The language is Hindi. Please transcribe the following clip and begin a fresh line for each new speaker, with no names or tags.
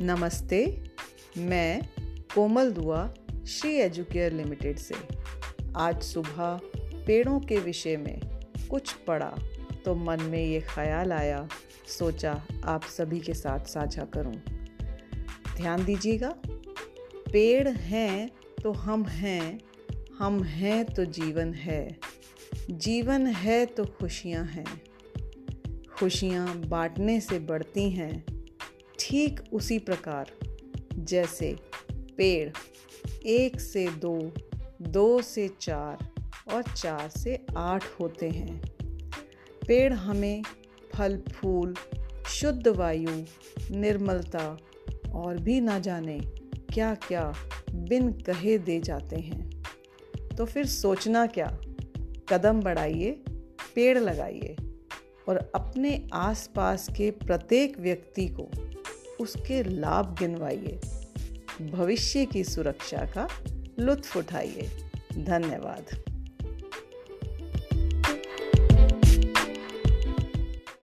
नमस्ते, मैं कोमल दुआ, श्री एजुकेयर लिमिटेड से। आज सुबह पेड़ों के विषय में कुछ पढ़ा तो मन में ये ख्याल आया, सोचा आप सभी के साथ साझा करूँ। ध्यान दीजिएगा, पेड़ हैं तो हम हैं हम हैं तो जीवन है। जीवन है तो खुशियाँ हैं। खुशियाँ बांटने से बढ़ती हैं ठीक उसी प्रकार, जैसे पेड़ एक से दो दो से चार और चार से आठ होते हैं। पेड़ हमें फल, फूल, शुद्ध वायु, निर्मलता और भी ना जाने क्या क्या बिन कहे दे जाते हैं। तो फिर सोचना क्या? कदम बढ़ाइए, पेड़ लगाइए और अपने आसपास के प्रत्येक व्यक्ति को उसके लाभ गिनवाइए। भविष्य की सुरक्षा का लुत्फ उठाइए। धन्यवाद।